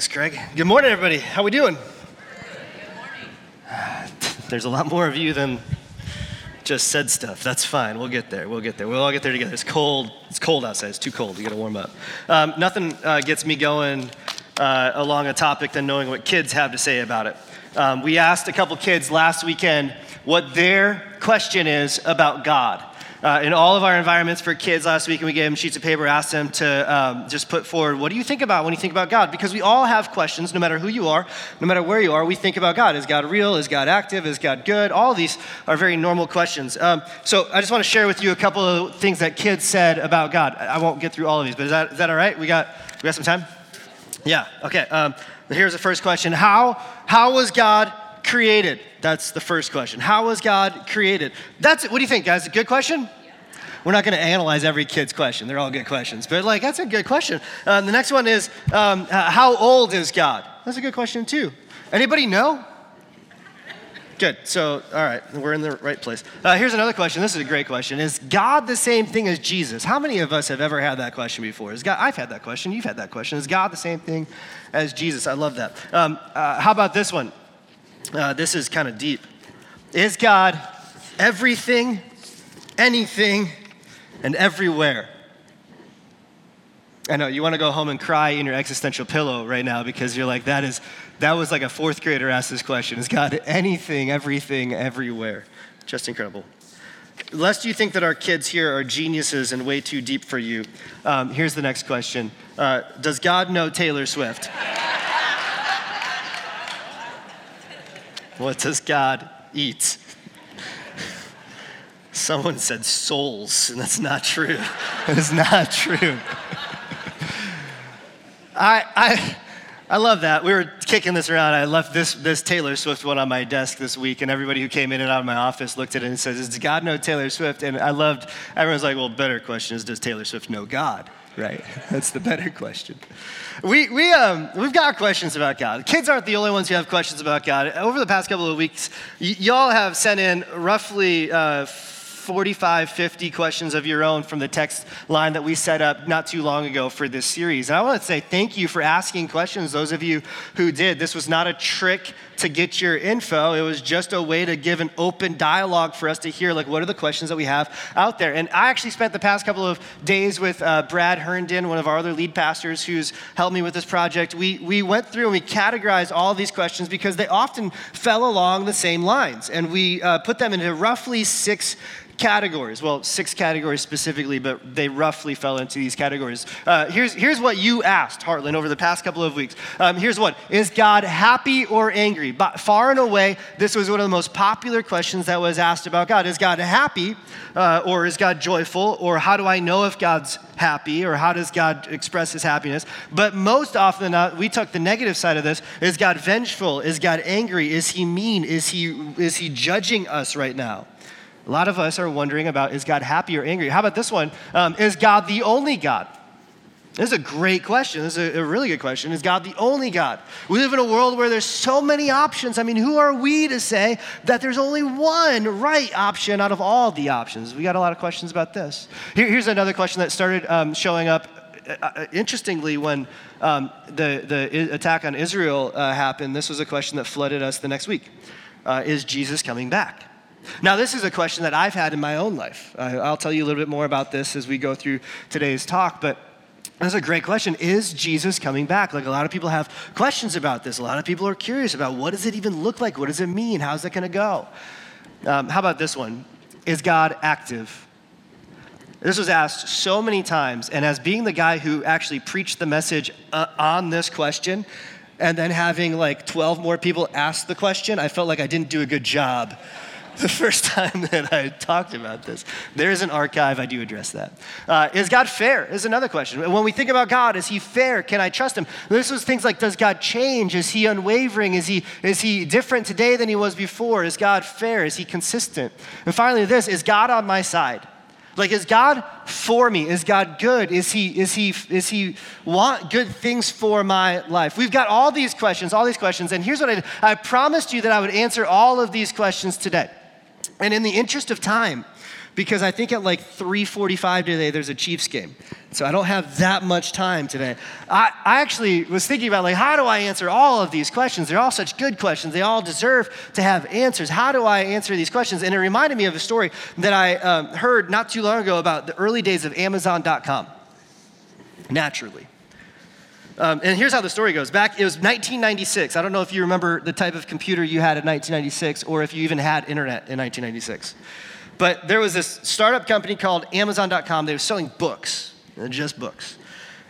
Thanks, Craig. Good morning, everybody. How we doing? There's a lot more of you than just said stuff. That's fine. We'll get there. We'll get there. We'll all get there together. It's cold. It's cold outside. It's too cold. You got to warm up. Um, nothing uh, gets me going uh, along a topic than knowing what kids have to say about it. Um, we asked a couple kids last weekend what their question is about God. Uh, in all of our environments for kids last week, and we gave them sheets of paper, asked them to um, just put forward, what do you think about when you think about God? Because we all have questions, no matter who you are, no matter where you are, we think about God. Is God real? Is God active? Is God good? All these are very normal questions. Um, so I just want to share with you a couple of things that kids said about God. I won't get through all of these, but is that, is that all right? We got, we got some time? Yeah, okay. Um, here's the first question How, how was God created? That's the first question. How was God created? That's. What do you think, guys? A good question? We're not going to analyze every kid's question. They're all good questions. But, like, that's a good question. Uh, the next one is um, How old is God? That's a good question, too. Anybody know? Good. So, all right, we're in the right place. Uh, here's another question. This is a great question. Is God the same thing as Jesus? How many of us have ever had that question before? Is God? I've had that question. You've had that question. Is God the same thing as Jesus? I love that. Um, uh, how about this one? Uh, this is kind of deep. Is God everything, anything, and everywhere? I know you want to go home and cry in your existential pillow right now because you're like, that is, that was like a fourth grader asked this question. Is God anything, everything, everywhere? Just incredible. Lest you think that our kids here are geniuses and way too deep for you, um, here's the next question uh, Does God know Taylor Swift? What does God eat? Someone said souls, and that's not true. That's not true. I, I, I love that. We were kicking this around. I left this, this Taylor Swift one on my desk this week, and everybody who came in and out of my office looked at it and says, Does God know Taylor Swift? And I loved, everyone's like, Well, better question is, Does Taylor Swift know God? Right? That's the better question. We, we, um, we've got questions about God. Kids aren't the only ones who have questions about God. Over the past couple of weeks, y- y'all have sent in roughly uh, 45, 50 questions of your own from the text line that we set up not too long ago for this series. And I want to say thank you for asking questions, those of you who did. This was not a trick to get your info, it was just a way to give an open dialogue for us to hear, like, what are the questions that we have out there. And I actually spent the past couple of days with uh, Brad Herndon, one of our other lead pastors who's helped me with this project. We, we went through and we categorized all these questions because they often fell along the same lines. And we uh, put them into roughly six categories. Well, six categories specifically, but they roughly fell into these categories. Uh, here's, here's what you asked, Heartland, over the past couple of weeks. Um, here's what Is God happy or angry? But far and away, this was one of the most popular questions that was asked about God. Is God happy uh, or is God joyful? Or how do I know if God's happy or how does God express his happiness? But most often than not, we took the negative side of this. Is God vengeful? Is God angry? Is he mean? Is he, is he judging us right now? A lot of us are wondering about is God happy or angry? How about this one? Um, is God the only God? This is a great question. This is a, a, really good question. Is God the only God? We live in a world where there's so many options. I mean, who are we to say that there's only one right option out of all the options? We got a lot of questions about this. Here, here's another question that started um, showing up. Uh, uh interestingly, when um, the, the attack on Israel uh, happened, this was a question that flooded us the next week. Uh, is Jesus coming back? Now, this is a question that I've had in my own life. I'll tell you a little bit more about this as we go through today's talk, but that's a great question. Is Jesus coming back? Like a lot of people have questions about this. A lot of people are curious about what does it even look like? What does it mean? How's it going to go? Um, how about this one? Is God active? This was asked so many times, and as being the guy who actually preached the message uh, on this question, and then having like 12 more people ask the question, I felt like I didn't do a good job the first time that I talked about this. There is an archive, I do address that. Uh, is God fair? Is another question. When we think about God, is He fair? Can I trust Him? This was things like Does God change? Is He unwavering? Is He, is he different today than He was before? Is God fair? Is He consistent? And finally, this is God on my side? Like, is God for me? Is God good? Is he, is he, is he want good things for my life? We've got all these questions, all these questions, and here's what I did. I promised you that I would answer all of these questions today. And in the interest of time, because I think at like 3:45 today there's a Chiefs game. So I don't have that much time today. I, I actually was thinking about like how do I answer all of these questions? They're all such good questions. They all deserve to have answers. How do I answer these questions? And it reminded me of a story that I um, heard not too long ago about the early days of Amazon.com. Naturally. Um, and here's how the story goes. Back, it was 1996. I don't know if you remember the type of computer you had in 1996 or if you even had internet in 1996. But there was this startup company called Amazon.com. They were selling books, just books.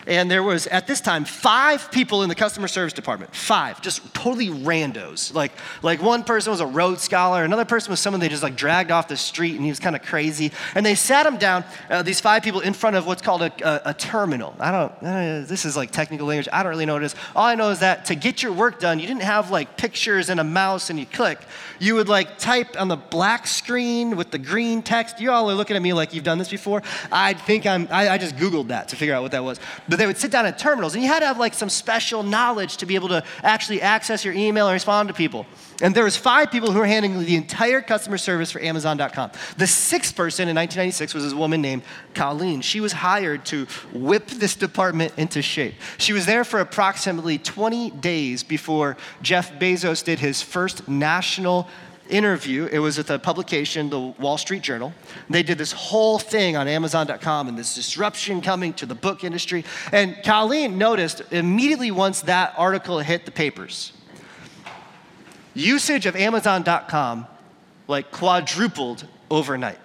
And there was, at this time, five people in the customer service department. Five, just totally randos. Like, like one person was a Rhodes Scholar, another person was someone they just like dragged off the street and he was kind of crazy. And they sat him down, uh, these five people, in front of what's called a, a, a terminal. I don't, uh, this is like technical language. I don't really know what it is. All I know is that to get your work done, you didn't have like pictures and a mouse and you click. You would like type on the black screen with the green text. You all are looking at me like you've done this before. I think I'm, I, I just Googled that to figure out what that was. But they would sit down at terminals, and you had to have like some special knowledge to be able to actually access your email and respond to people. And there was five people who were handling the entire customer service for Amazon.com. The sixth person in 1996 was this woman named Colleen. She was hired to whip this department into shape. She was there for approximately 20 days before Jeff Bezos did his first national interview. It was with a publication, the Wall Street Journal. They did this whole thing on Amazon.com and this disruption coming to the book industry. And Colleen noticed immediately once that article hit the papers, usage of Amazon.com like quadrupled overnight.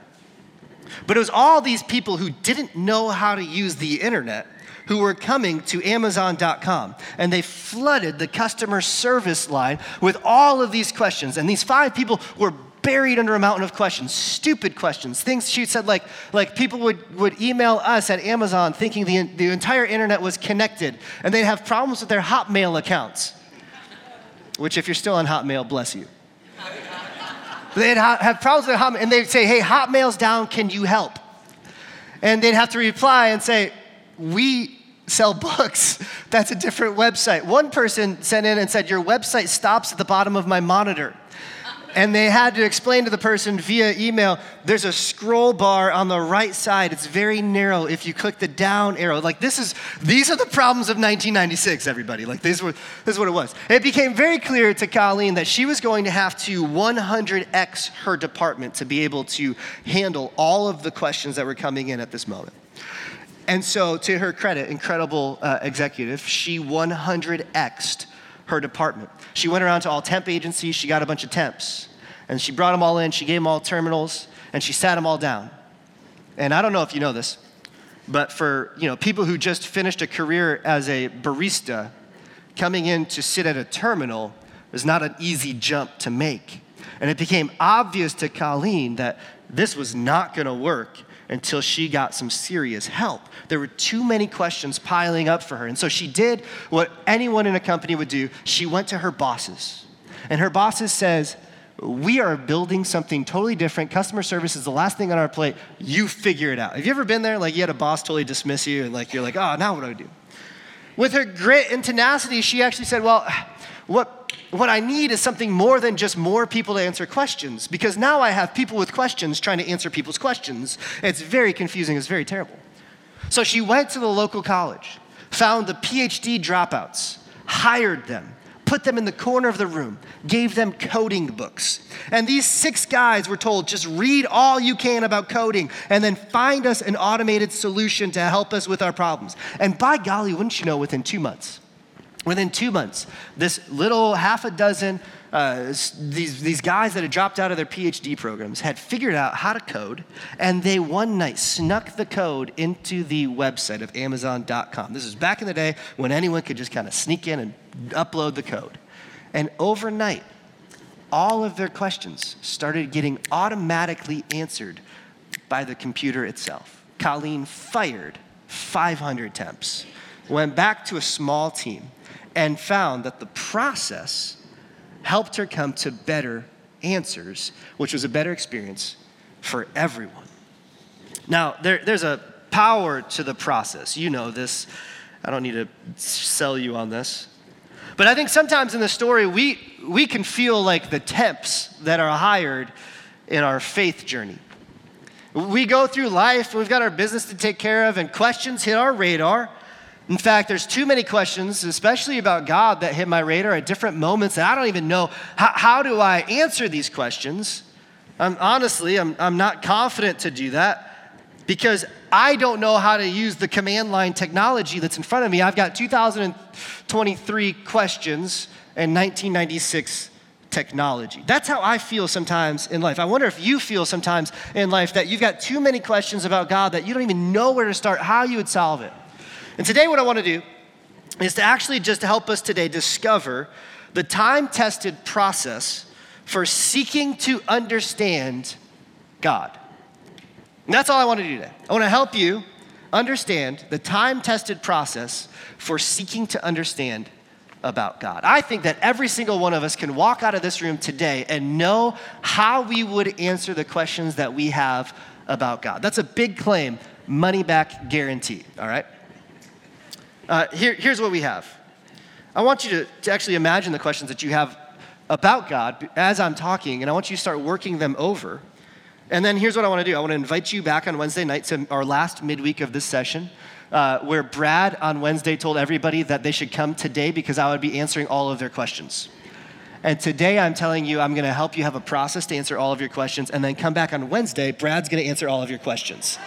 But it was all these people who didn't know how to use the internet who were coming to Amazon.com. And they flooded the customer service line with all of these questions. And these five people were buried under a mountain of questions, stupid questions, things she said like, like people would, would email us at Amazon thinking the, the entire internet was connected, and they'd have problems with their Hotmail accounts, which if you're still on Hotmail, bless you. they'd ha- have problems with Hotmail, and they'd say, hey, Hotmail's down, can you help? And they'd have to reply and say, we sell books. That's a different website. One person sent in and said, Your website stops at the bottom of my monitor. And they had to explain to the person via email there's a scroll bar on the right side. It's very narrow if you click the down arrow. Like, this is, these are the problems of 1996, everybody. Like, this, were, this is what it was. It became very clear to Colleen that she was going to have to 100x her department to be able to handle all of the questions that were coming in at this moment. And so, to her credit, incredible uh, executive, she 100xed her department. She went around to all temp agencies, she got a bunch of temps, and she brought them all in, she gave them all terminals, and she sat them all down. And I don't know if you know this, but for you know, people who just finished a career as a barista, coming in to sit at a terminal is not an easy jump to make. And it became obvious to Colleen that this was not going to work until she got some serious help. There were too many questions piling up for her. And so she did what anyone in a company would do. She went to her bosses. And her bosses says, "We are building something totally different. Customer service is the last thing on our plate. You figure it out." Have you ever been there like you had a boss totally dismiss you and like you're like, "Oh, now what do I do?" With her grit and tenacity, she actually said, "Well, what what I need is something more than just more people to answer questions, because now I have people with questions trying to answer people's questions. It's very confusing, it's very terrible. So she went to the local college, found the PhD dropouts, hired them, put them in the corner of the room, gave them coding books. And these six guys were told just read all you can about coding and then find us an automated solution to help us with our problems. And by golly, wouldn't you know, within two months, Within two months, this little half a dozen, uh, these, these guys that had dropped out of their PhD programs had figured out how to code, and they one night snuck the code into the website of Amazon.com. This is back in the day when anyone could just kind of sneak in and upload the code. And overnight, all of their questions started getting automatically answered by the computer itself. Colleen fired 500 temps, went back to a small team and found that the process helped her come to better answers, which was a better experience for everyone. Now, there, there's a power to the process. You know this. I don't need to sell you on this. But I think sometimes in the story, we, we can feel like the temps that are hired in our faith journey. We go through life, we've got our business to take care of, and questions hit our radar. In fact, there's too many questions, especially about God, that hit my radar at different moments, and I don't even know how, how do I answer these questions. I'm, honestly, I'm, I'm not confident to do that because I don't know how to use the command line technology that's in front of me. I've got 2023 questions and 1996 technology. That's how I feel sometimes in life. I wonder if you feel sometimes in life that you've got too many questions about God that you don't even know where to start, how you would solve it. And today, what I want to do is to actually just help us today discover the time tested process for seeking to understand God. And that's all I want to do today. I want to help you understand the time tested process for seeking to understand about God. I think that every single one of us can walk out of this room today and know how we would answer the questions that we have about God. That's a big claim, money back guarantee, all right? Uh, here, here's what we have. I want you to, to actually imagine the questions that you have about God as I'm talking, and I want you to start working them over. And then here's what I want to do I want to invite you back on Wednesday night to our last midweek of this session. Uh, where Brad on Wednesday told everybody that they should come today because I would be answering all of their questions. And today I'm telling you, I'm going to help you have a process to answer all of your questions. And then come back on Wednesday, Brad's going to answer all of your questions.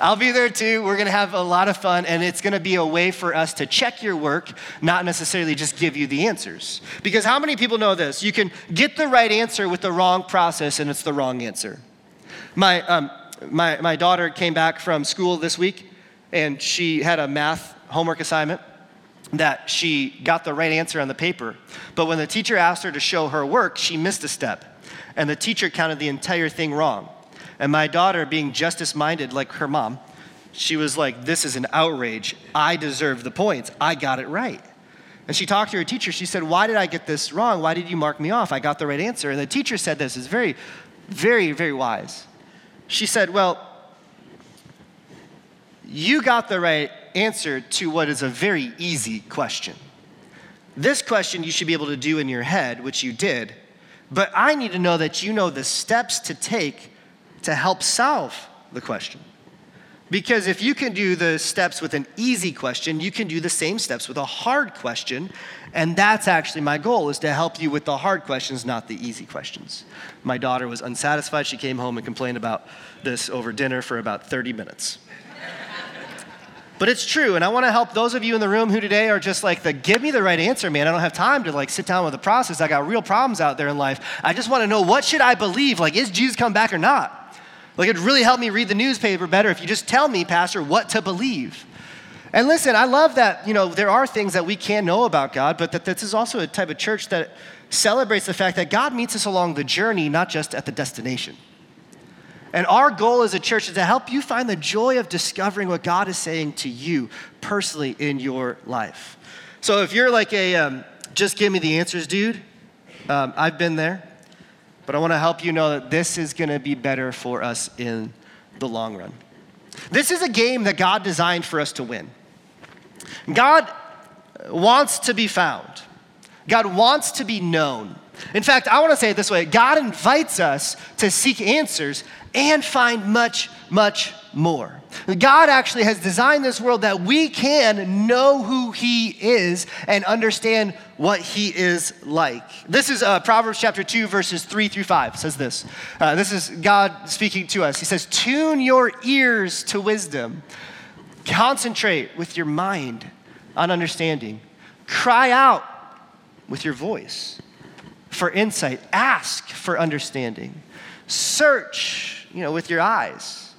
I'll be there too. We're going to have a lot of fun, and it's going to be a way for us to check your work, not necessarily just give you the answers. Because how many people know this? You can get the right answer with the wrong process, and it's the wrong answer. My, um, my, my daughter came back from school this week, and she had a math homework assignment that she got the right answer on the paper. But when the teacher asked her to show her work, she missed a step, and the teacher counted the entire thing wrong. And my daughter, being justice minded like her mom, she was like, This is an outrage. I deserve the points. I got it right. And she talked to her teacher. She said, Why did I get this wrong? Why did you mark me off? I got the right answer. And the teacher said this is very, very, very wise. She said, Well, you got the right answer to what is a very easy question. This question you should be able to do in your head, which you did, but I need to know that you know the steps to take to help solve the question. Because if you can do the steps with an easy question, you can do the same steps with a hard question. And that's actually my goal is to help you with the hard questions, not the easy questions. My daughter was unsatisfied. She came home and complained about this over dinner for about 30 minutes. but it's true, and I want to help those of you in the room who today are just like the give me the right answer, man. I don't have time to like sit down with the process. I got real problems out there in life. I just want to know what should I believe? Like, is Jesus come back or not? Like, it'd really help me read the newspaper better if you just tell me, Pastor, what to believe. And listen, I love that, you know, there are things that we can know about God, but that this is also a type of church that celebrates the fact that God meets us along the journey, not just at the destination. And our goal as a church is to help you find the joy of discovering what God is saying to you personally in your life. So if you're like a um, just give me the answers dude, um, I've been there. But I want to help you know that this is going to be better for us in the long run. This is a game that God designed for us to win. God wants to be found, God wants to be known. In fact, I want to say it this way God invites us to seek answers and find much, much more. God actually has designed this world that we can know who He is and understand what He is like. This is uh, Proverbs chapter 2, verses 3 through 5 says this. Uh, this is God speaking to us. He says, Tune your ears to wisdom, concentrate with your mind on understanding, cry out with your voice for insight, ask for understanding, search you know, with your eyes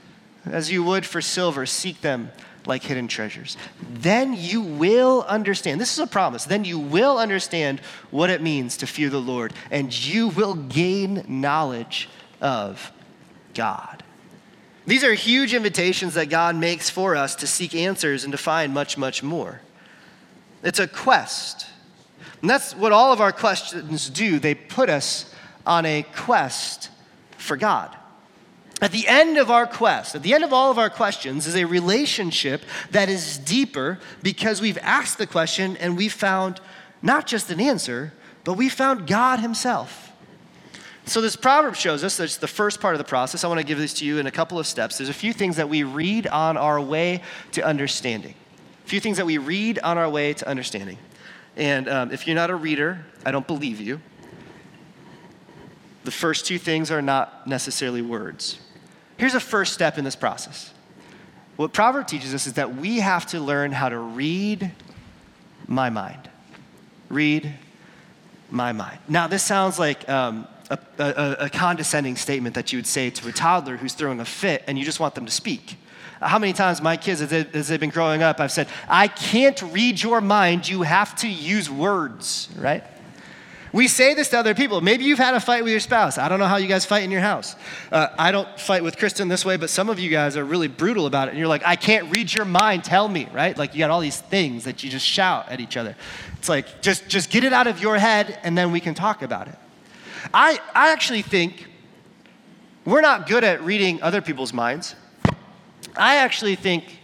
as you would for silver, seek them like hidden treasures. Then you will understand. This is a promise. Then you will understand what it means to fear the Lord, and you will gain knowledge of God. These are huge invitations that God makes for us to seek answers and to find much, much more. It's a quest. And that's what all of our questions do. They put us on a quest for God. At the end of our quest, at the end of all of our questions, is a relationship that is deeper because we've asked the question and we found not just an answer, but we found God Himself. So, this proverb shows us that's the first part of the process. I want to give this to you in a couple of steps. There's a few things that we read on our way to understanding. A few things that we read on our way to understanding. And um, if you're not a reader, I don't believe you. The first two things are not necessarily words. Here's a first step in this process. What Proverb teaches us is that we have to learn how to read my mind. Read my mind. Now, this sounds like um, a, a, a condescending statement that you would say to a toddler who's throwing a fit and you just want them to speak. How many times my kids, as, they, as they've been growing up, I've said, I can't read your mind, you have to use words, right? We say this to other people. Maybe you've had a fight with your spouse. I don't know how you guys fight in your house. Uh, I don't fight with Kristen this way, but some of you guys are really brutal about it. And you're like, I can't read your mind, tell me, right? Like you got all these things that you just shout at each other. It's like, just, just get it out of your head and then we can talk about it. I, I actually think we're not good at reading other people's minds. I actually think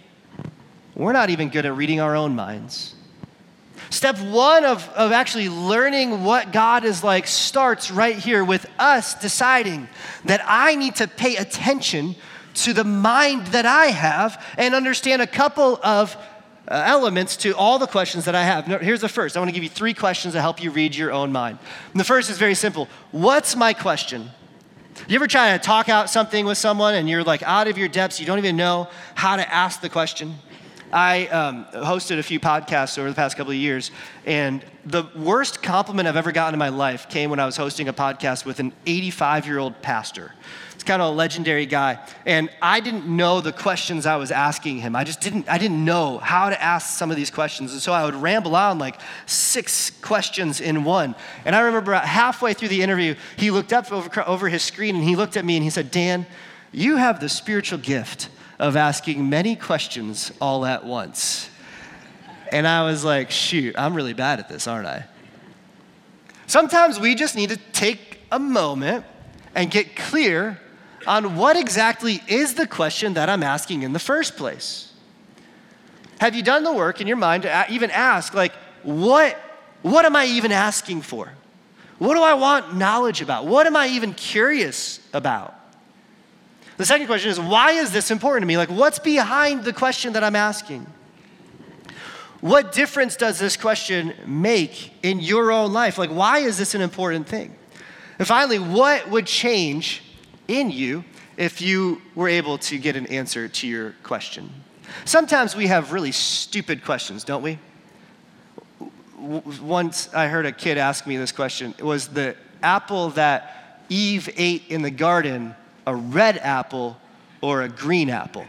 we're not even good at reading our own minds. Step one of, of actually learning what God is like starts right here with us deciding that I need to pay attention to the mind that I have and understand a couple of uh, elements to all the questions that I have. Here's the first I want to give you three questions to help you read your own mind. And the first is very simple What's my question? You ever try to talk out something with someone and you're like out of your depths, you don't even know how to ask the question? I um, hosted a few podcasts over the past couple of years, and the worst compliment I've ever gotten in my life came when I was hosting a podcast with an 85 year old pastor. Kind of a legendary guy, and I didn't know the questions I was asking him. I just didn't, I didn't know how to ask some of these questions, and so I would ramble on like six questions in one. And I remember about halfway through the interview, he looked up over, over his screen and he looked at me and he said, Dan, you have the spiritual gift of asking many questions all at once. And I was like, shoot, I'm really bad at this, aren't I? Sometimes we just need to take a moment and get clear on what exactly is the question that I'm asking in the first place. Have you done the work in your mind to even ask, like, what, what am I even asking for? What do I want knowledge about? What am I even curious about? The second question is why is this important to me? Like, what's behind the question that I'm asking? What difference does this question make in your own life? Like, why is this an important thing? And finally, what would change in you if you were able to get an answer to your question? Sometimes we have really stupid questions, don't we? Once I heard a kid ask me this question was the apple that Eve ate in the garden a red apple or a green apple.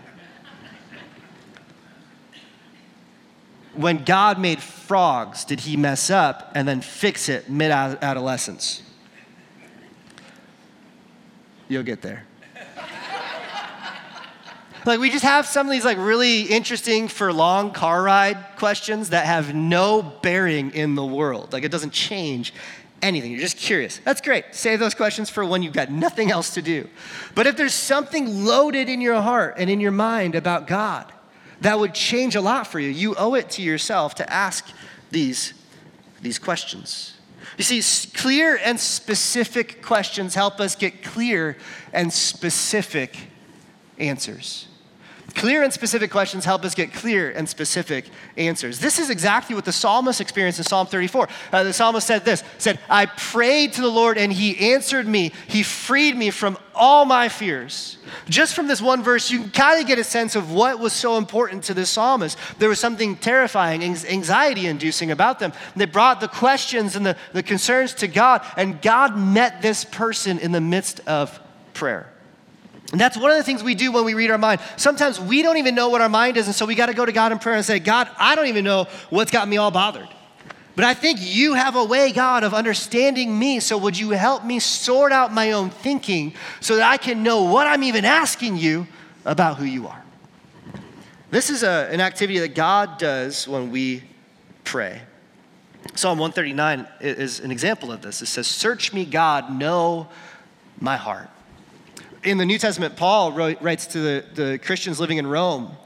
When God made frogs, did he mess up and then fix it mid adolescence? You'll get there. like we just have some of these like really interesting for long car ride questions that have no bearing in the world. Like it doesn't change anything. You're just curious. That's great. Save those questions for when you've got nothing else to do. But if there's something loaded in your heart and in your mind about God that would change a lot for you, you owe it to yourself to ask these, these questions. You see, clear and specific questions help us get clear and specific answers. Clear and specific questions help us get clear and specific answers. This is exactly what the psalmist experienced in Psalm 34. Uh, the psalmist said this, said, I prayed to the Lord and he answered me. He freed me from all my fears. Just from this one verse, you can kind of get a sense of what was so important to this psalmist. There was something terrifying, anxiety inducing about them. They brought the questions and the, the concerns to God, and God met this person in the midst of prayer. And that's one of the things we do when we read our mind. Sometimes we don't even know what our mind is, and so we got to go to God in prayer and say, God, I don't even know what's got me all bothered. But I think you have a way, God, of understanding me. So would you help me sort out my own thinking so that I can know what I'm even asking you about who you are? This is a, an activity that God does when we pray. Psalm 139 is an example of this. It says, Search me, God, know my heart in the New Testament, Paul wrote, writes to the, the Christians living in Rome.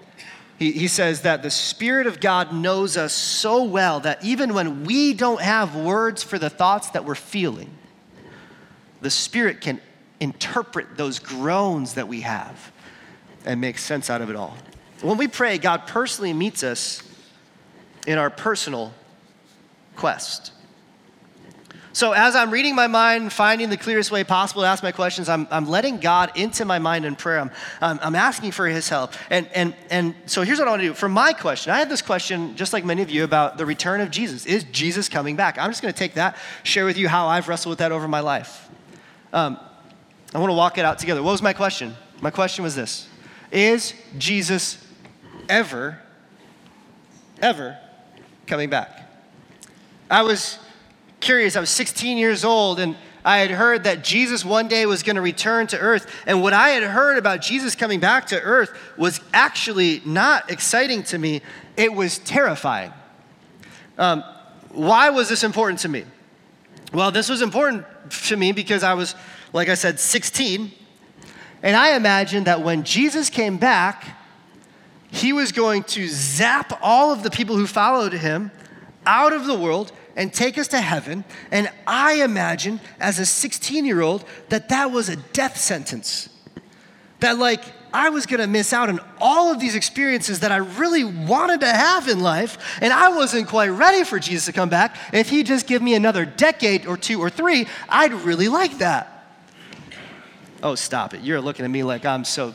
He, he says that the Spirit of God knows us so well that even when we don't have words for the thoughts that we're feeling, the Spirit can interpret those groans that we have and make sense out of it all. When we pray, God personally meets us in our personal quest. So, as I'm reading my mind, finding the clearest way possible to ask my questions, I'm, I'm letting God into my mind in prayer. I'm, I'm, I'm asking for His help. And, and, and so, here's what I want to do. For my question, I had this question, just like many of you, about the return of Jesus. Is Jesus coming back? I'm just going to take that, share with you how I've wrestled with that over my life. Um, I want to walk it out together. What was my question? My question was this Is Jesus ever, ever coming back? I was curious. I was 16 years old and I had heard that Jesus one day was going to return to earth. And what I had heard about Jesus coming back to earth was actually not exciting to me, it was terrifying. Um, why was this important to me? Well, this was important to me because I was, like I said, 16. And I imagined that when Jesus came back, he was going to zap all of the people who followed him out of the world and take us to heaven. And I imagine, as a 16 year old, that that was a death sentence. That, like, I was gonna miss out on all of these experiences that I really wanted to have in life, and I wasn't quite ready for Jesus to come back. If he'd just give me another decade or two or three, I'd really like that. Oh, stop it. You're looking at me like I'm so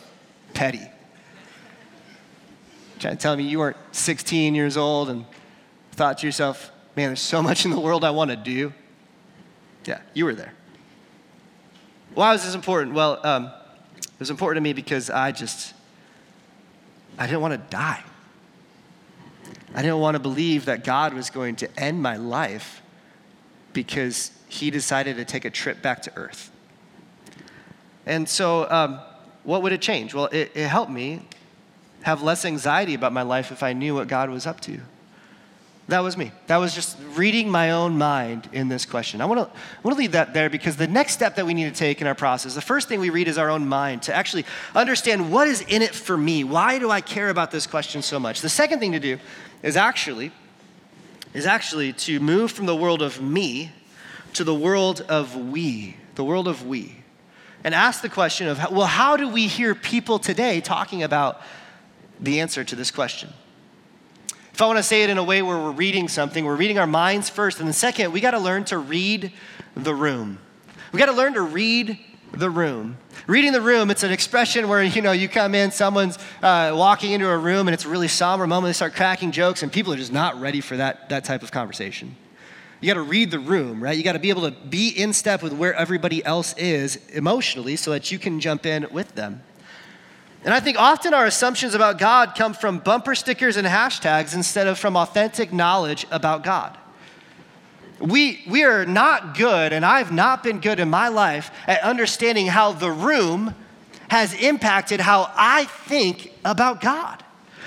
petty. Trying to tell me you weren't 16 years old and thought to yourself, man, there's so much in the world I want to do. Yeah, you were there. Why was this important? Well, um, it was important to me because I just, I didn't want to die. I didn't want to believe that God was going to end my life because he decided to take a trip back to earth. And so, um, what would it change? Well, it, it helped me have less anxiety about my life if I knew what God was up to. That was me. That was just reading my own mind in this question. I want to I want to leave that there because the next step that we need to take in our process, the first thing we read is our own mind to actually understand what is in it for me. Why do I care about this question so much? The second thing to do is actually is actually to move from the world of me to the world of we, the world of we. And ask the question of well, how do we hear people today talking about the answer to this question? If I want to say it in a way where we're reading something, we're reading our minds first. And then, second, we got to learn to read the room. We got to learn to read the room. Reading the room, it's an expression where, you know, you come in, someone's uh, walking into a room and it's a really somber moment. They start cracking jokes and people are just not ready for that, that type of conversation. You got to read the room, right? You got to be able to be in step with where everybody else is emotionally so that you can jump in with them. And I think often our assumptions about God come from bumper stickers and hashtags instead of from authentic knowledge about God. We, we are not good, and I've not been good in my life at understanding how the room has impacted how I think about God.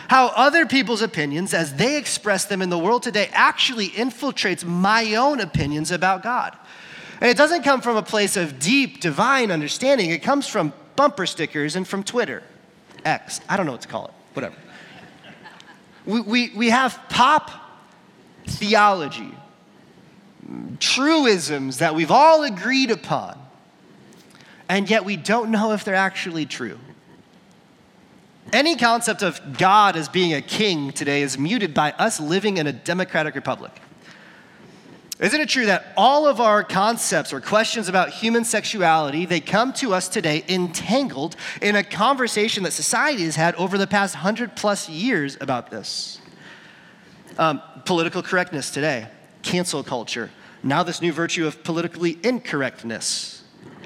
How other people's opinions, as they express them in the world today, actually infiltrates my own opinions about God. And it doesn't come from a place of deep divine understanding, it comes from bumper stickers and from Twitter. X. I don't know what to call it, whatever. we, we, we have pop theology, truisms that we've all agreed upon, and yet we don't know if they're actually true. Any concept of God as being a king today is muted by us living in a democratic republic. Isn't it true that all of our concepts or questions about human sexuality, they come to us today entangled in a conversation that society has had over the past 100 plus years about this? Um, political correctness today, cancel culture, now this new virtue of politically incorrectness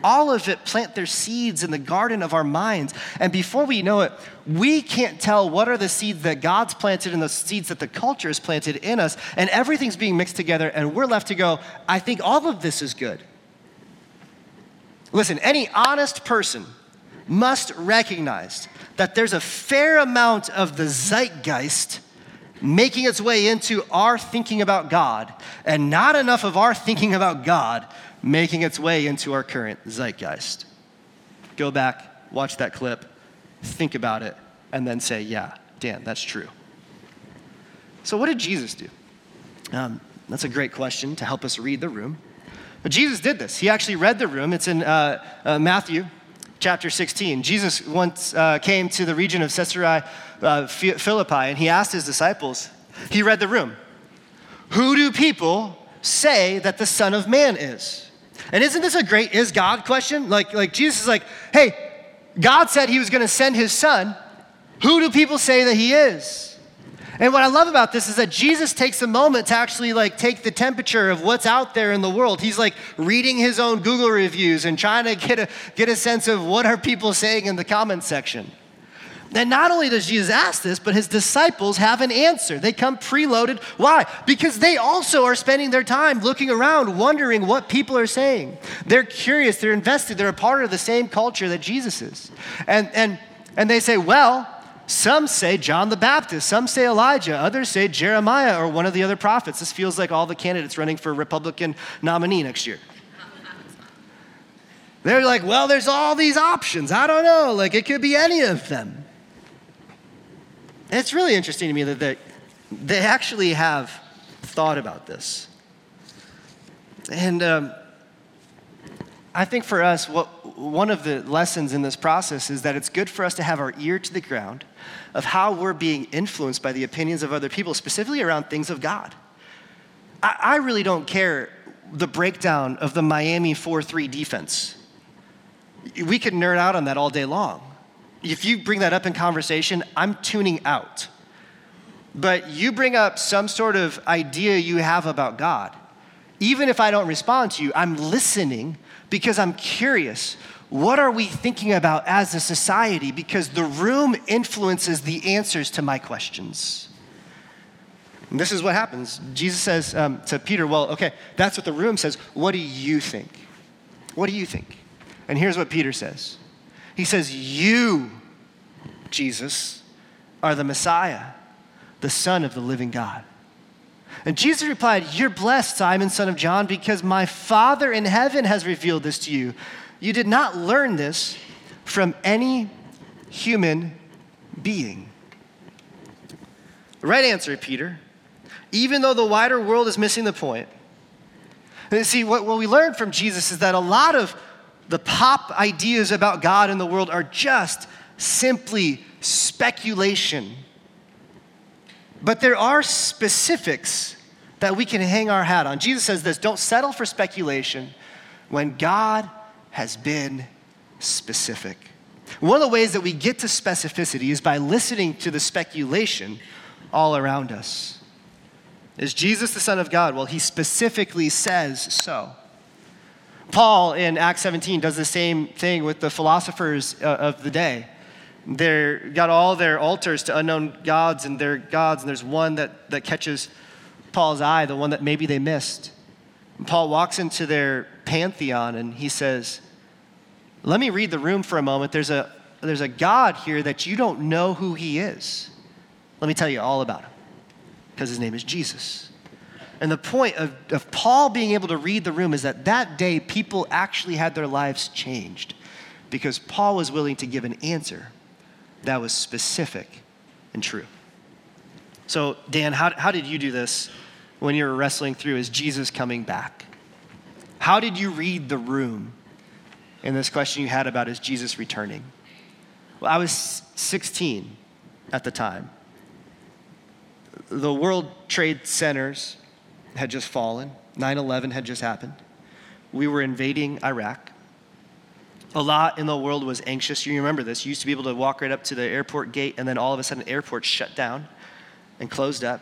all of it plant their seeds in the garden of our minds. And before we know it, we can't tell what are the seeds that God's planted and the seeds that the culture has planted in us. And everything's being mixed together, and we're left to go, I think all of this is good. Listen, any honest person must recognize that there's a fair amount of the zeitgeist making its way into our thinking about God, and not enough of our thinking about God making its way into our current zeitgeist. Go back, watch that clip, think about it, and then say, yeah, Dan, that's true. So, what did Jesus do? Um, that's a great question to help us read the room. But Jesus did this. He actually read the room. It's in uh, uh, Matthew chapter 16. Jesus once uh, came to the region of Caesarea uh, Philippi and he asked his disciples, he read the room, Who do people say that the Son of Man is? And isn't this a great is God question? Like, like Jesus is like, hey, God said he was going to send his son. Who do people say that he is? And what I love about this is that Jesus takes a moment to actually like take the temperature of what's out there in the world. He's like reading his own Google reviews and trying to get a, get a sense of what are people saying in the comment section. And not only does Jesus ask this, but his disciples have an answer. They come preloaded. Why? Because they also are spending their time looking around, wondering what people are saying. They're curious, they're invested, they're a part of the same culture that Jesus is. And, and, and they say, well, some say John the Baptist, some say Elijah, others say Jeremiah or one of the other prophets. This feels like all the candidates running for Republican nominee next year. They're like, well, there's all these options. I don't know. Like, it could be any of them. And it's really interesting to me that they, they actually have thought about this. And um, I think for us, what, one of the lessons in this process is that it's good for us to have our ear to the ground of how we're being influenced by the opinions of other people, specifically around things of God. I, I really don't care the breakdown of the Miami 4 3 defense. We could nerd out on that all day long. If you bring that up in conversation, I'm tuning out. But you bring up some sort of idea you have about God. Even if I don't respond to you, I'm listening because I'm curious. What are we thinking about as a society? Because the room influences the answers to my questions. And this is what happens. Jesus says um, to Peter, Well, okay, that's what the room says. What do you think? What do you think? And here's what Peter says He says, You, Jesus, are the Messiah, the Son of the living God. And Jesus replied, You're blessed, Simon, son of John, because my Father in heaven has revealed this to you. You did not learn this from any human being. right answer, Peter. Even though the wider world is missing the point. And see, what, what we learned from Jesus is that a lot of the pop ideas about God in the world are just simply speculation but there are specifics that we can hang our hat on. Jesus says this don't settle for speculation when God has been specific. One of the ways that we get to specificity is by listening to the speculation all around us. Is Jesus the Son of God? Well, he specifically says so. Paul in Acts 17 does the same thing with the philosophers uh, of the day. They're got all their altars to unknown gods and their gods, and there's one that, that catches Paul's eye, the one that maybe they missed. And Paul walks into their pantheon and he says, Let me read the room for a moment. There's a, there's a God here that you don't know who he is. Let me tell you all about him, because his name is Jesus. And the point of, of Paul being able to read the room is that that day people actually had their lives changed because Paul was willing to give an answer that was specific and true. So, Dan, how, how did you do this when you were wrestling through is Jesus coming back? How did you read the room in this question you had about is Jesus returning? Well, I was 16 at the time. The World Trade Centers had just fallen, 9 11 had just happened. We were invading Iraq a lot in the world was anxious. You remember this. You used to be able to walk right up to the airport gate, and then all of a sudden, the airport shut down and closed up.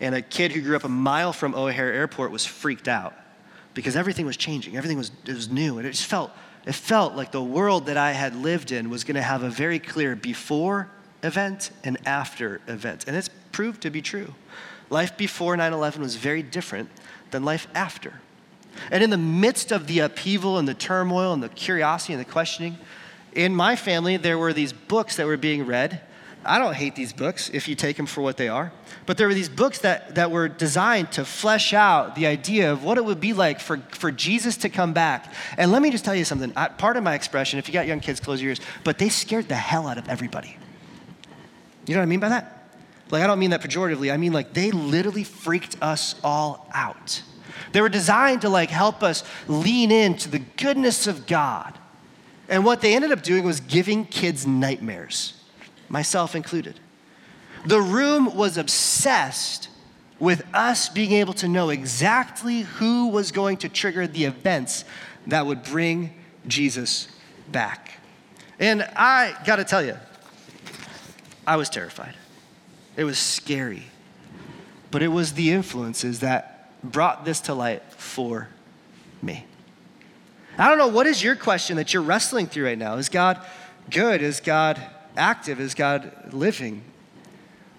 And a kid who grew up a mile from O'Hare Airport was freaked out because everything was changing. Everything was, was new. And it just felt, it felt like the world that I had lived in was going to have a very clear before event and after event. And it's proved to be true. Life before 9 11 was very different than life after. And in the midst of the upheaval and the turmoil and the curiosity and the questioning, in my family, there were these books that were being read. I don't hate these books if you take them for what they are, but there were these books that, that were designed to flesh out the idea of what it would be like for, for Jesus to come back. And let me just tell you something. I, part of my expression, if you got young kids, close your ears, but they scared the hell out of everybody. You know what I mean by that? Like, I don't mean that pejoratively. I mean, like, they literally freaked us all out. They were designed to like help us lean into the goodness of God. And what they ended up doing was giving kids nightmares, myself included. The room was obsessed with us being able to know exactly who was going to trigger the events that would bring Jesus back. And I got to tell you, I was terrified. It was scary. But it was the influences that brought this to light for me. I don't know, what is your question that you're wrestling through right now? Is God good? Is God active? Is God living?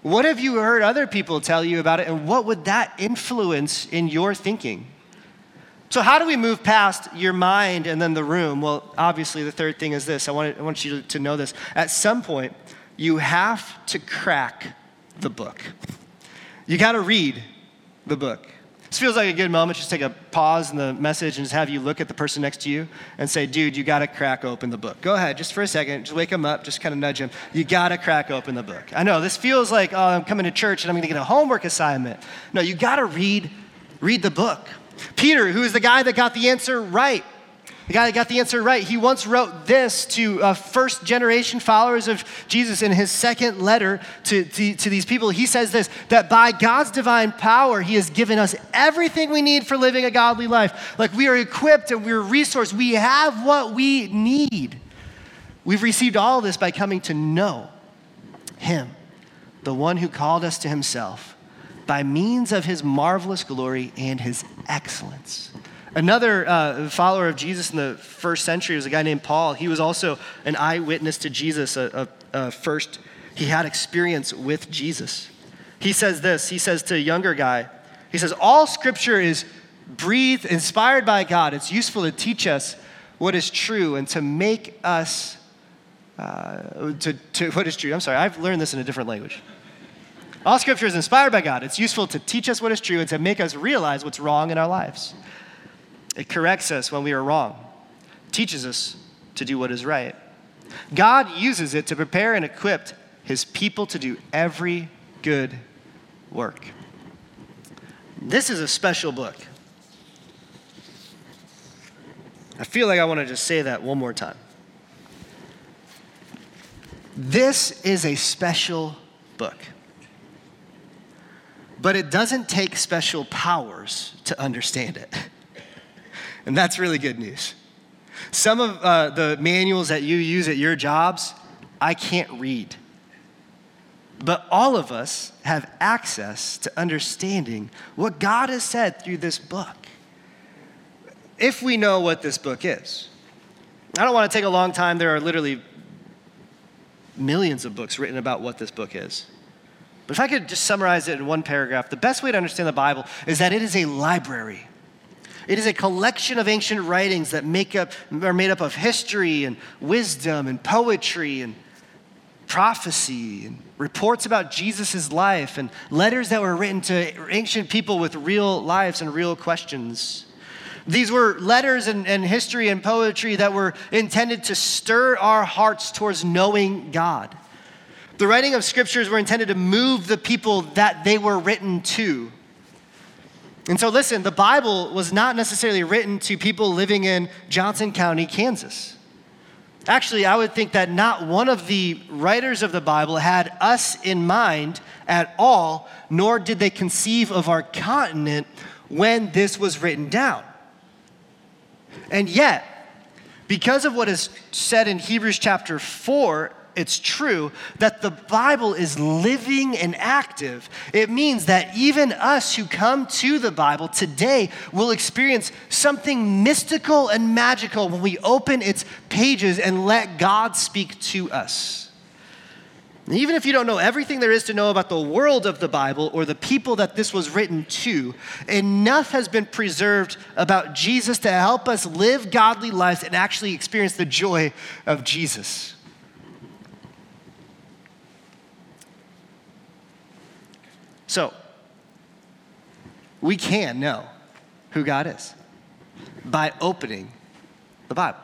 What have you heard other people tell you about it, and what would that influence in your thinking? So, how do we move past your mind and then the room? Well, obviously, the third thing is this I want, I want you to know this. At some point, you have to crack the book. You got to read the book. This feels like a good moment. Just take a pause in the message and just have you look at the person next to you and say, dude, you got to crack open the book. Go ahead, just for a second. Just wake him up, just kind of nudge him. You got to crack open the book. I know this feels like, oh, I'm coming to church and I'm going to get a homework assignment. No, you got to read, read the book. Peter, who is the guy that got the answer right, the guy that got the answer right, he once wrote this to uh, first generation followers of Jesus in his second letter to, to, to these people. He says this that by God's divine power, he has given us everything we need for living a godly life. Like we are equipped and we're resourced, we have what we need. We've received all this by coming to know him, the one who called us to himself by means of his marvelous glory and his excellence. Another uh, follower of Jesus in the first century was a guy named Paul. He was also an eyewitness to Jesus, a, a, a first, he had experience with Jesus. He says this he says to a younger guy, he says, All scripture is breathed, inspired by God. It's useful to teach us what is true and to make us, uh, to, to what is true. I'm sorry, I've learned this in a different language. All scripture is inspired by God. It's useful to teach us what is true and to make us realize what's wrong in our lives. It corrects us when we are wrong, teaches us to do what is right. God uses it to prepare and equip his people to do every good work. This is a special book. I feel like I want to just say that one more time. This is a special book. But it doesn't take special powers to understand it. And that's really good news. Some of uh, the manuals that you use at your jobs, I can't read. But all of us have access to understanding what God has said through this book. If we know what this book is. I don't want to take a long time. There are literally millions of books written about what this book is. But if I could just summarize it in one paragraph, the best way to understand the Bible is that it is a library it is a collection of ancient writings that make up, are made up of history and wisdom and poetry and prophecy and reports about Jesus' life and letters that were written to ancient people with real lives and real questions. These were letters and, and history and poetry that were intended to stir our hearts towards knowing God. The writing of scriptures were intended to move the people that they were written to. And so, listen, the Bible was not necessarily written to people living in Johnson County, Kansas. Actually, I would think that not one of the writers of the Bible had us in mind at all, nor did they conceive of our continent when this was written down. And yet, because of what is said in Hebrews chapter 4, it's true that the Bible is living and active, it means that even us who come to the Bible today will experience something mystical and magical when we open its pages and let God speak to us. even if you don't know everything there is to know about the world of the Bible or the people that this was written to, enough has been preserved about Jesus to help us live godly lives and actually experience the joy of Jesus. So, we can know who God is by opening the Bible.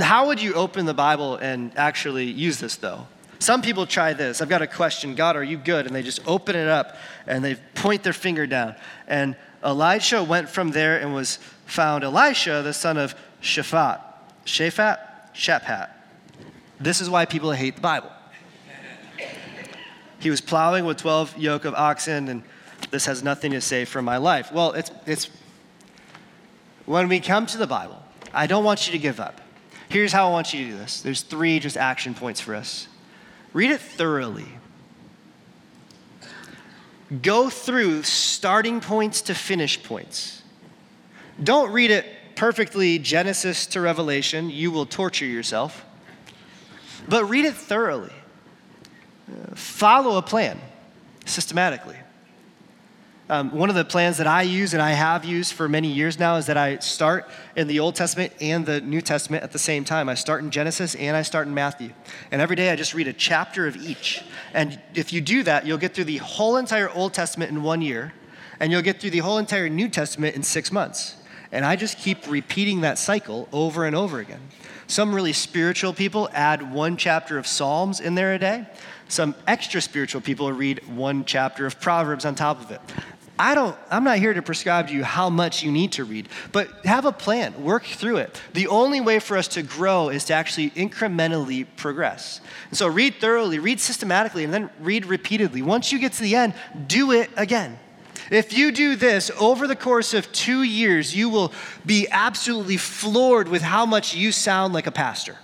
How would you open the Bible and actually use this, though? Some people try this. I've got a question God, are you good? And they just open it up and they point their finger down. And Elisha went from there and was found Elisha, the son of Shaphat. Shaphat? Shaphat. This is why people hate the Bible. He was plowing with 12 yoke of oxen, and this has nothing to say for my life. Well, it's, it's when we come to the Bible, I don't want you to give up. Here's how I want you to do this. There's three just action points for us. Read it thoroughly. Go through starting points to finish points. Don't read it perfectly Genesis to Revelation. You will torture yourself. But read it thoroughly. Follow a plan systematically. Um, one of the plans that I use and I have used for many years now is that I start in the Old Testament and the New Testament at the same time. I start in Genesis and I start in Matthew. And every day I just read a chapter of each. And if you do that, you'll get through the whole entire Old Testament in one year, and you'll get through the whole entire New Testament in six months. And I just keep repeating that cycle over and over again. Some really spiritual people add one chapter of Psalms in there a day. Some extra spiritual people read one chapter of Proverbs on top of it. I don't, I'm not here to prescribe to you how much you need to read, but have a plan, work through it. The only way for us to grow is to actually incrementally progress. And so read thoroughly, read systematically, and then read repeatedly. Once you get to the end, do it again. If you do this over the course of two years, you will be absolutely floored with how much you sound like a pastor.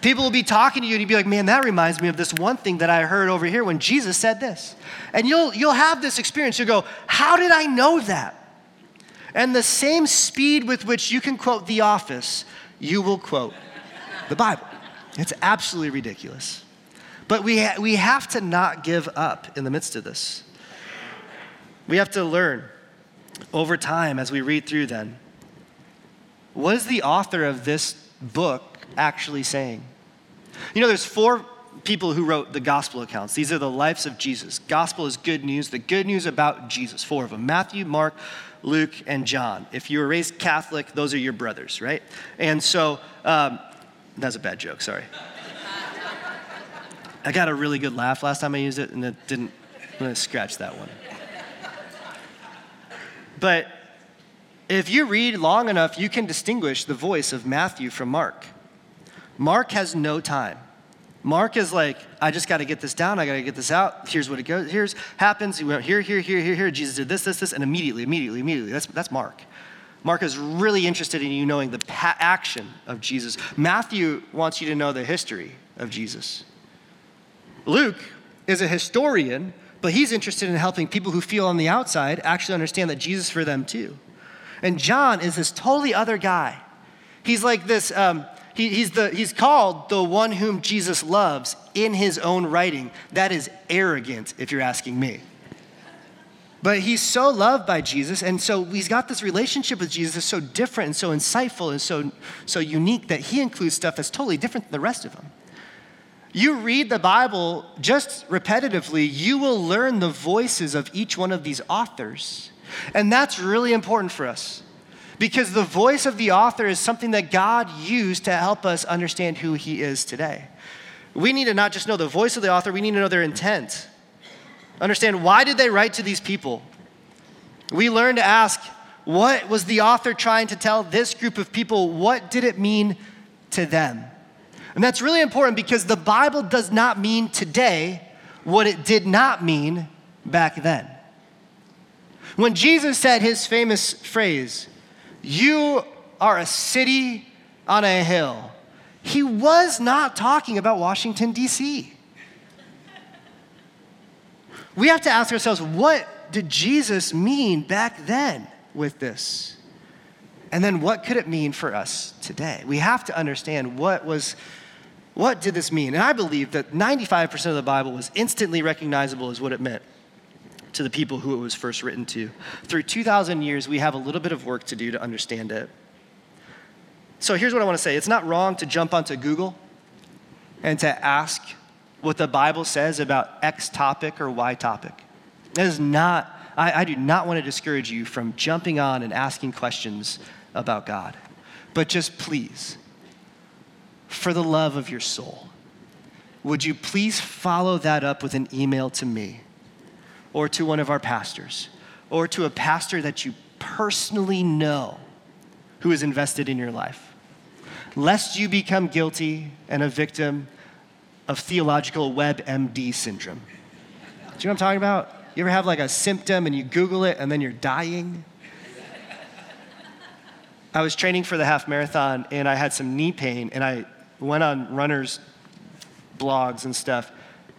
People will be talking to you and you'll be like, man, that reminds me of this one thing that I heard over here when Jesus said this. And you'll, you'll have this experience. You'll go, how did I know that? And the same speed with which you can quote The Office, you will quote the Bible. It's absolutely ridiculous. But we, ha- we have to not give up in the midst of this. We have to learn over time as we read through then. What is the author of this book actually saying? You know, there's four people who wrote the gospel accounts. These are the lives of Jesus. Gospel is good news, the good news about Jesus. Four of them Matthew, Mark, Luke, and John. If you were raised Catholic, those are your brothers, right? And so, um, that's a bad joke, sorry. I got a really good laugh last time I used it, and it didn't, I'm gonna scratch that one. But if you read long enough, you can distinguish the voice of Matthew from Mark. Mark has no time. Mark is like, I just got to get this down. I got to get this out. Here's what it goes. Here's happens. He went here, here, here, here, here. Jesus did this, this, this, and immediately, immediately, immediately. That's that's Mark. Mark is really interested in you knowing the pa- action of Jesus. Matthew wants you to know the history of Jesus. Luke is a historian, but he's interested in helping people who feel on the outside actually understand that Jesus for them too. And John is this totally other guy. He's like this. Um, he, he's, the, he's called the one whom Jesus loves in his own writing. That is arrogant, if you're asking me. But he's so loved by Jesus, and so he's got this relationship with Jesus that's so different and so insightful and so, so unique that he includes stuff that's totally different than the rest of them. You read the Bible just repetitively, you will learn the voices of each one of these authors. And that's really important for us because the voice of the author is something that God used to help us understand who he is today. We need to not just know the voice of the author, we need to know their intent. Understand why did they write to these people? We learn to ask, what was the author trying to tell this group of people? What did it mean to them? And that's really important because the Bible does not mean today what it did not mean back then. When Jesus said his famous phrase, you are a city on a hill. He was not talking about Washington, D.C. We have to ask ourselves what did Jesus mean back then with this? And then what could it mean for us today? We have to understand what was what did this mean? And I believe that 95% of the Bible was instantly recognizable as what it meant to the people who it was first written to. Through 2,000 years, we have a little bit of work to do to understand it. So here's what I want to say it's not wrong to jump onto Google and to ask what the Bible says about X topic or Y topic. That is not, I, I do not want to discourage you from jumping on and asking questions about God. But just please, for the love of your soul, would you please follow that up with an email to me or to one of our pastors or to a pastor that you personally know who is invested in your life? Lest you become guilty and a victim of theological WebMD syndrome. Do you know what I'm talking about? You ever have like a symptom and you Google it and then you're dying? I was training for the half marathon and I had some knee pain and I went on runners' blogs and stuff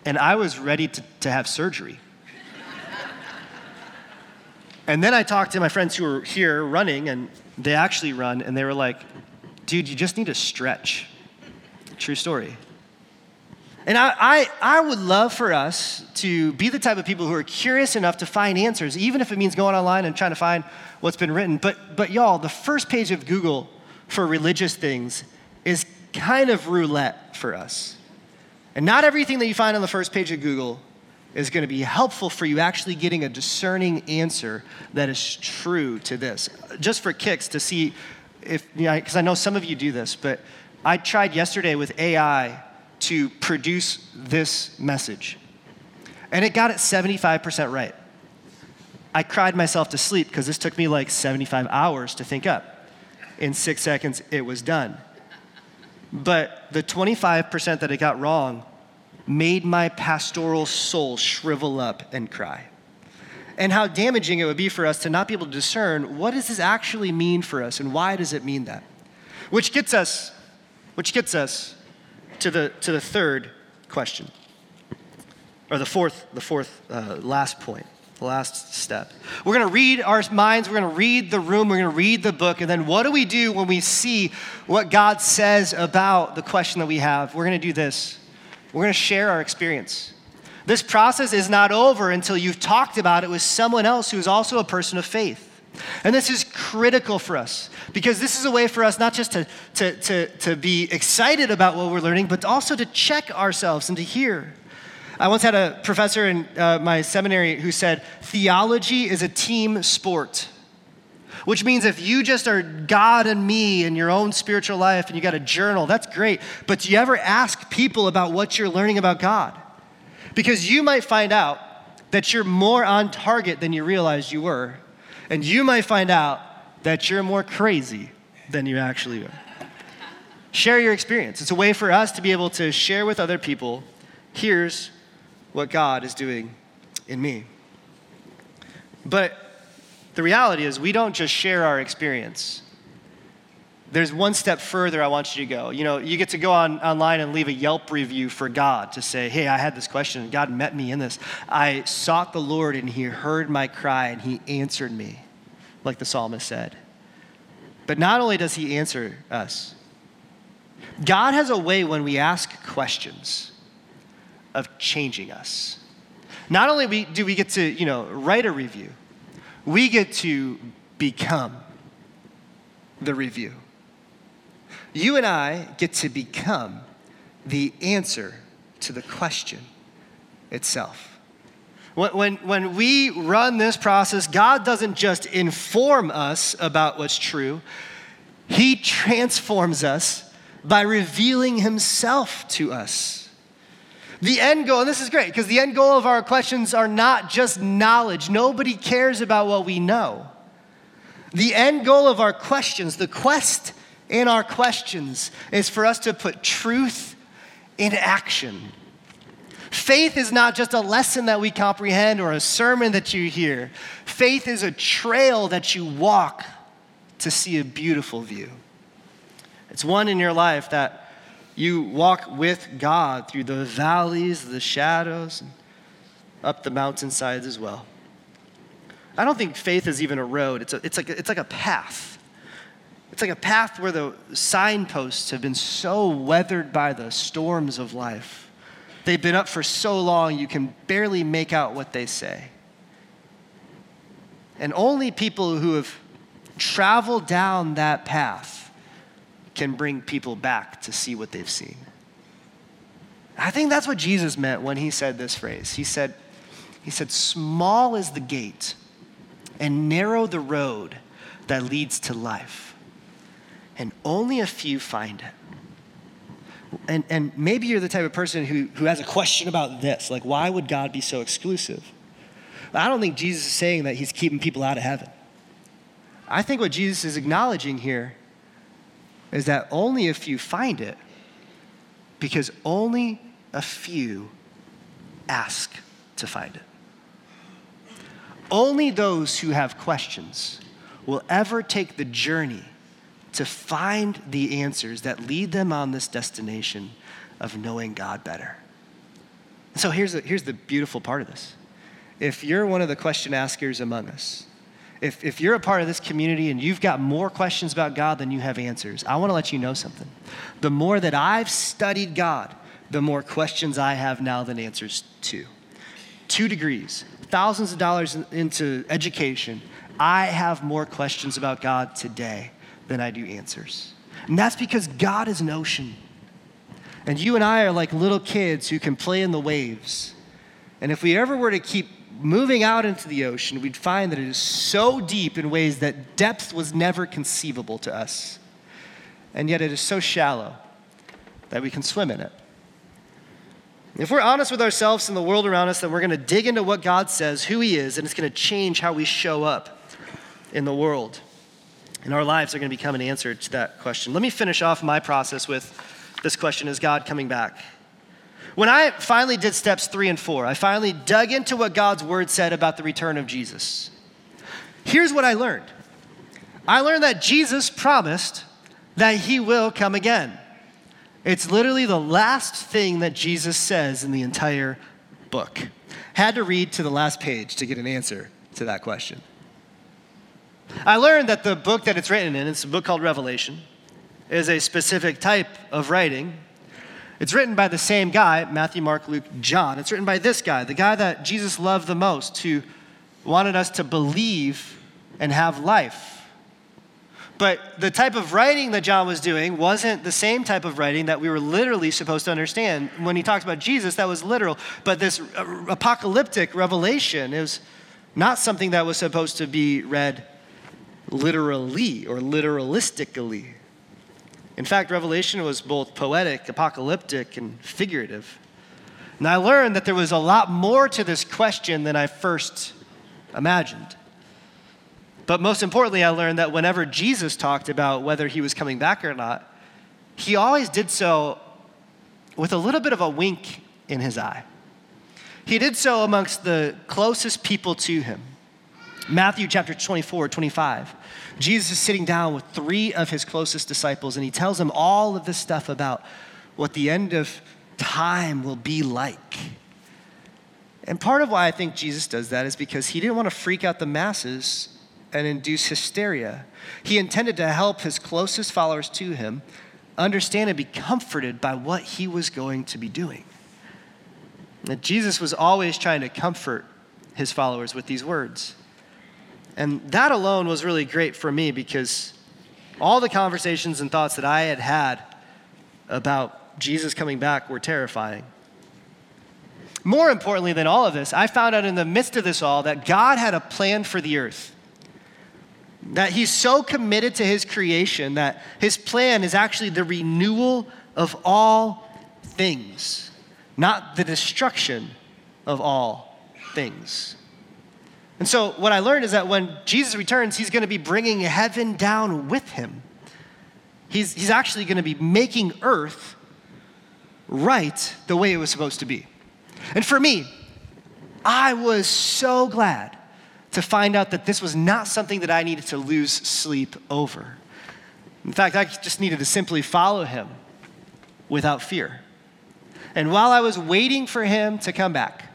and I was ready to, to have surgery. And then I talked to my friends who were here running and they actually run and they were like, dude, you just need to stretch. True story. And I, I, I, would love for us to be the type of people who are curious enough to find answers, even if it means going online and trying to find what's been written. But, but y'all, the first page of Google for religious things is kind of roulette for us. And not everything that you find on the first page of Google is going to be helpful for you actually getting a discerning answer that is true to this. Just for kicks to see if, you know, because I know some of you do this, but I tried yesterday with AI to produce this message. And it got it 75% right. I cried myself to sleep because this took me like 75 hours to think up. In six seconds, it was done. But the 25% that it got wrong made my pastoral soul shrivel up and cry. And how damaging it would be for us to not be able to discern what does this actually mean for us and why does it mean that? Which gets us, which gets us to the, to the third question, or the fourth, the fourth uh, last point, the last step. We're going to read our minds, we're going to read the room, we're going to read the book, and then what do we do when we see what God says about the question that we have? We're going to do this. We're going to share our experience. This process is not over until you've talked about it with someone else who's also a person of faith. And this is critical for us because this is a way for us not just to, to, to, to be excited about what we're learning, but also to check ourselves and to hear. I once had a professor in uh, my seminary who said, Theology is a team sport. Which means if you just are God and me in your own spiritual life and you got a journal, that's great. But do you ever ask people about what you're learning about God? Because you might find out that you're more on target than you realized you were and you might find out that you're more crazy than you actually are. Share your experience. It's a way for us to be able to share with other people here's what God is doing in me. But the reality is, we don't just share our experience. There's one step further I want you to go. You know, you get to go on, online and leave a Yelp review for God to say, hey, I had this question, God met me in this. I sought the Lord, and He heard my cry, and He answered me like the psalmist said. But not only does he answer us, God has a way when we ask questions of changing us. Not only do we get to, you know, write a review, we get to become the review. You and I get to become the answer to the question itself. When, when, when we run this process, God doesn't just inform us about what's true, He transforms us by revealing Himself to us. The end goal, and this is great because the end goal of our questions are not just knowledge. Nobody cares about what we know. The end goal of our questions, the quest in our questions, is for us to put truth in action. Faith is not just a lesson that we comprehend or a sermon that you hear. Faith is a trail that you walk to see a beautiful view. It's one in your life that you walk with God through the valleys, the shadows, and up the mountainsides as well. I don't think faith is even a road, it's, a, it's, like, it's like a path. It's like a path where the signposts have been so weathered by the storms of life They've been up for so long, you can barely make out what they say. And only people who have traveled down that path can bring people back to see what they've seen. I think that's what Jesus meant when he said this phrase. He said, he said, Small is the gate and narrow the road that leads to life, and only a few find it. And, and maybe you're the type of person who, who has a question about this like, why would God be so exclusive? I don't think Jesus is saying that he's keeping people out of heaven. I think what Jesus is acknowledging here is that only a few find it because only a few ask to find it. Only those who have questions will ever take the journey to find the answers that lead them on this destination of knowing God better. So here's, the, here's the beautiful part of this. If you're one of the question askers among us, if, if you're a part of this community and you've got more questions about God than you have answers, I want to let you know something. The more that I've studied God, the more questions I have now than answers to. Two degrees, thousands of dollars into education, I have more questions about God today than I do answers. And that's because God is an ocean. And you and I are like little kids who can play in the waves. And if we ever were to keep moving out into the ocean, we'd find that it is so deep in ways that depth was never conceivable to us. And yet it is so shallow that we can swim in it. If we're honest with ourselves and the world around us, then we're going to dig into what God says, who He is, and it's going to change how we show up in the world. And our lives are going to become an answer to that question. Let me finish off my process with this question Is God coming back? When I finally did steps three and four, I finally dug into what God's word said about the return of Jesus. Here's what I learned I learned that Jesus promised that he will come again. It's literally the last thing that Jesus says in the entire book. Had to read to the last page to get an answer to that question. I learned that the book that it's written in, it's a book called Revelation, is a specific type of writing. It's written by the same guy, Matthew, Mark, Luke, John. It's written by this guy, the guy that Jesus loved the most, who wanted us to believe and have life. But the type of writing that John was doing wasn't the same type of writing that we were literally supposed to understand. When he talks about Jesus, that was literal. But this uh, apocalyptic revelation is not something that was supposed to be read literally or literalistically. In fact, Revelation was both poetic, apocalyptic, and figurative. And I learned that there was a lot more to this question than I first imagined. But most importantly, I learned that whenever Jesus talked about whether he was coming back or not, he always did so with a little bit of a wink in his eye. He did so amongst the closest people to him. Matthew chapter 24, 25. Jesus is sitting down with three of his closest disciples, and he tells them all of this stuff about what the end of time will be like. And part of why I think Jesus does that is because he didn't want to freak out the masses and induce hysteria. He intended to help his closest followers to him understand and be comforted by what he was going to be doing. Jesus was always trying to comfort his followers with these words. And that alone was really great for me because all the conversations and thoughts that I had had about Jesus coming back were terrifying. More importantly than all of this, I found out in the midst of this all that God had a plan for the earth that he's so committed to his creation that his plan is actually the renewal of all things, not the destruction of all things. And so, what I learned is that when Jesus returns, he's going to be bringing heaven down with him. He's, he's actually going to be making earth right the way it was supposed to be. And for me, I was so glad to find out that this was not something that I needed to lose sleep over. In fact, I just needed to simply follow him without fear. And while I was waiting for him to come back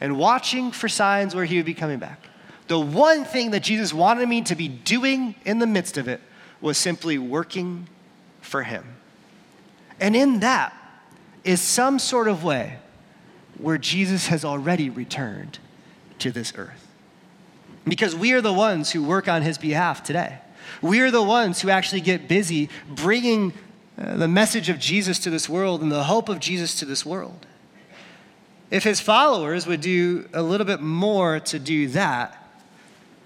and watching for signs where he would be coming back, the one thing that Jesus wanted me to be doing in the midst of it was simply working for him. And in that is some sort of way where Jesus has already returned to this earth. Because we are the ones who work on his behalf today. We are the ones who actually get busy bringing uh, the message of Jesus to this world and the hope of Jesus to this world. If his followers would do a little bit more to do that,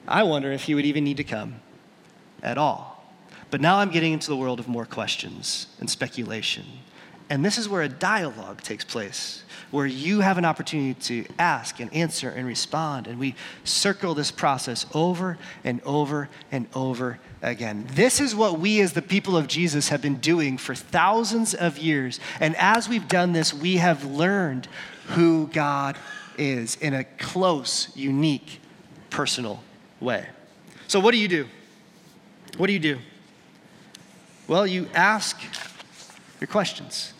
I wonder if he would even need to come at all. But now I'm getting into the world of more questions and speculation And this is where a dialogue takes place, where you have an opportunity to ask and answer and respond. And we circle this process over and over and over again. This is what we, as the people of Jesus, have been doing for thousands of years. And as we've done this, we have learned who God is in a close, unique, personal way. So, what do you do? What do you do? Well, you ask your questions.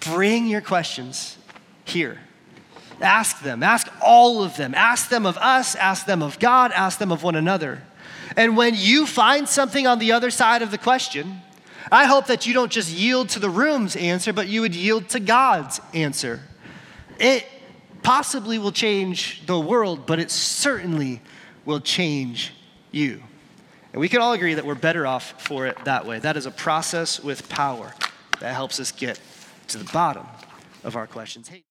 Bring your questions here. Ask them. Ask all of them. Ask them of us. Ask them of God. Ask them of one another. And when you find something on the other side of the question, I hope that you don't just yield to the room's answer, but you would yield to God's answer. It possibly will change the world, but it certainly will change you. And we can all agree that we're better off for it that way. That is a process with power that helps us get to the bottom of our questions. Hey,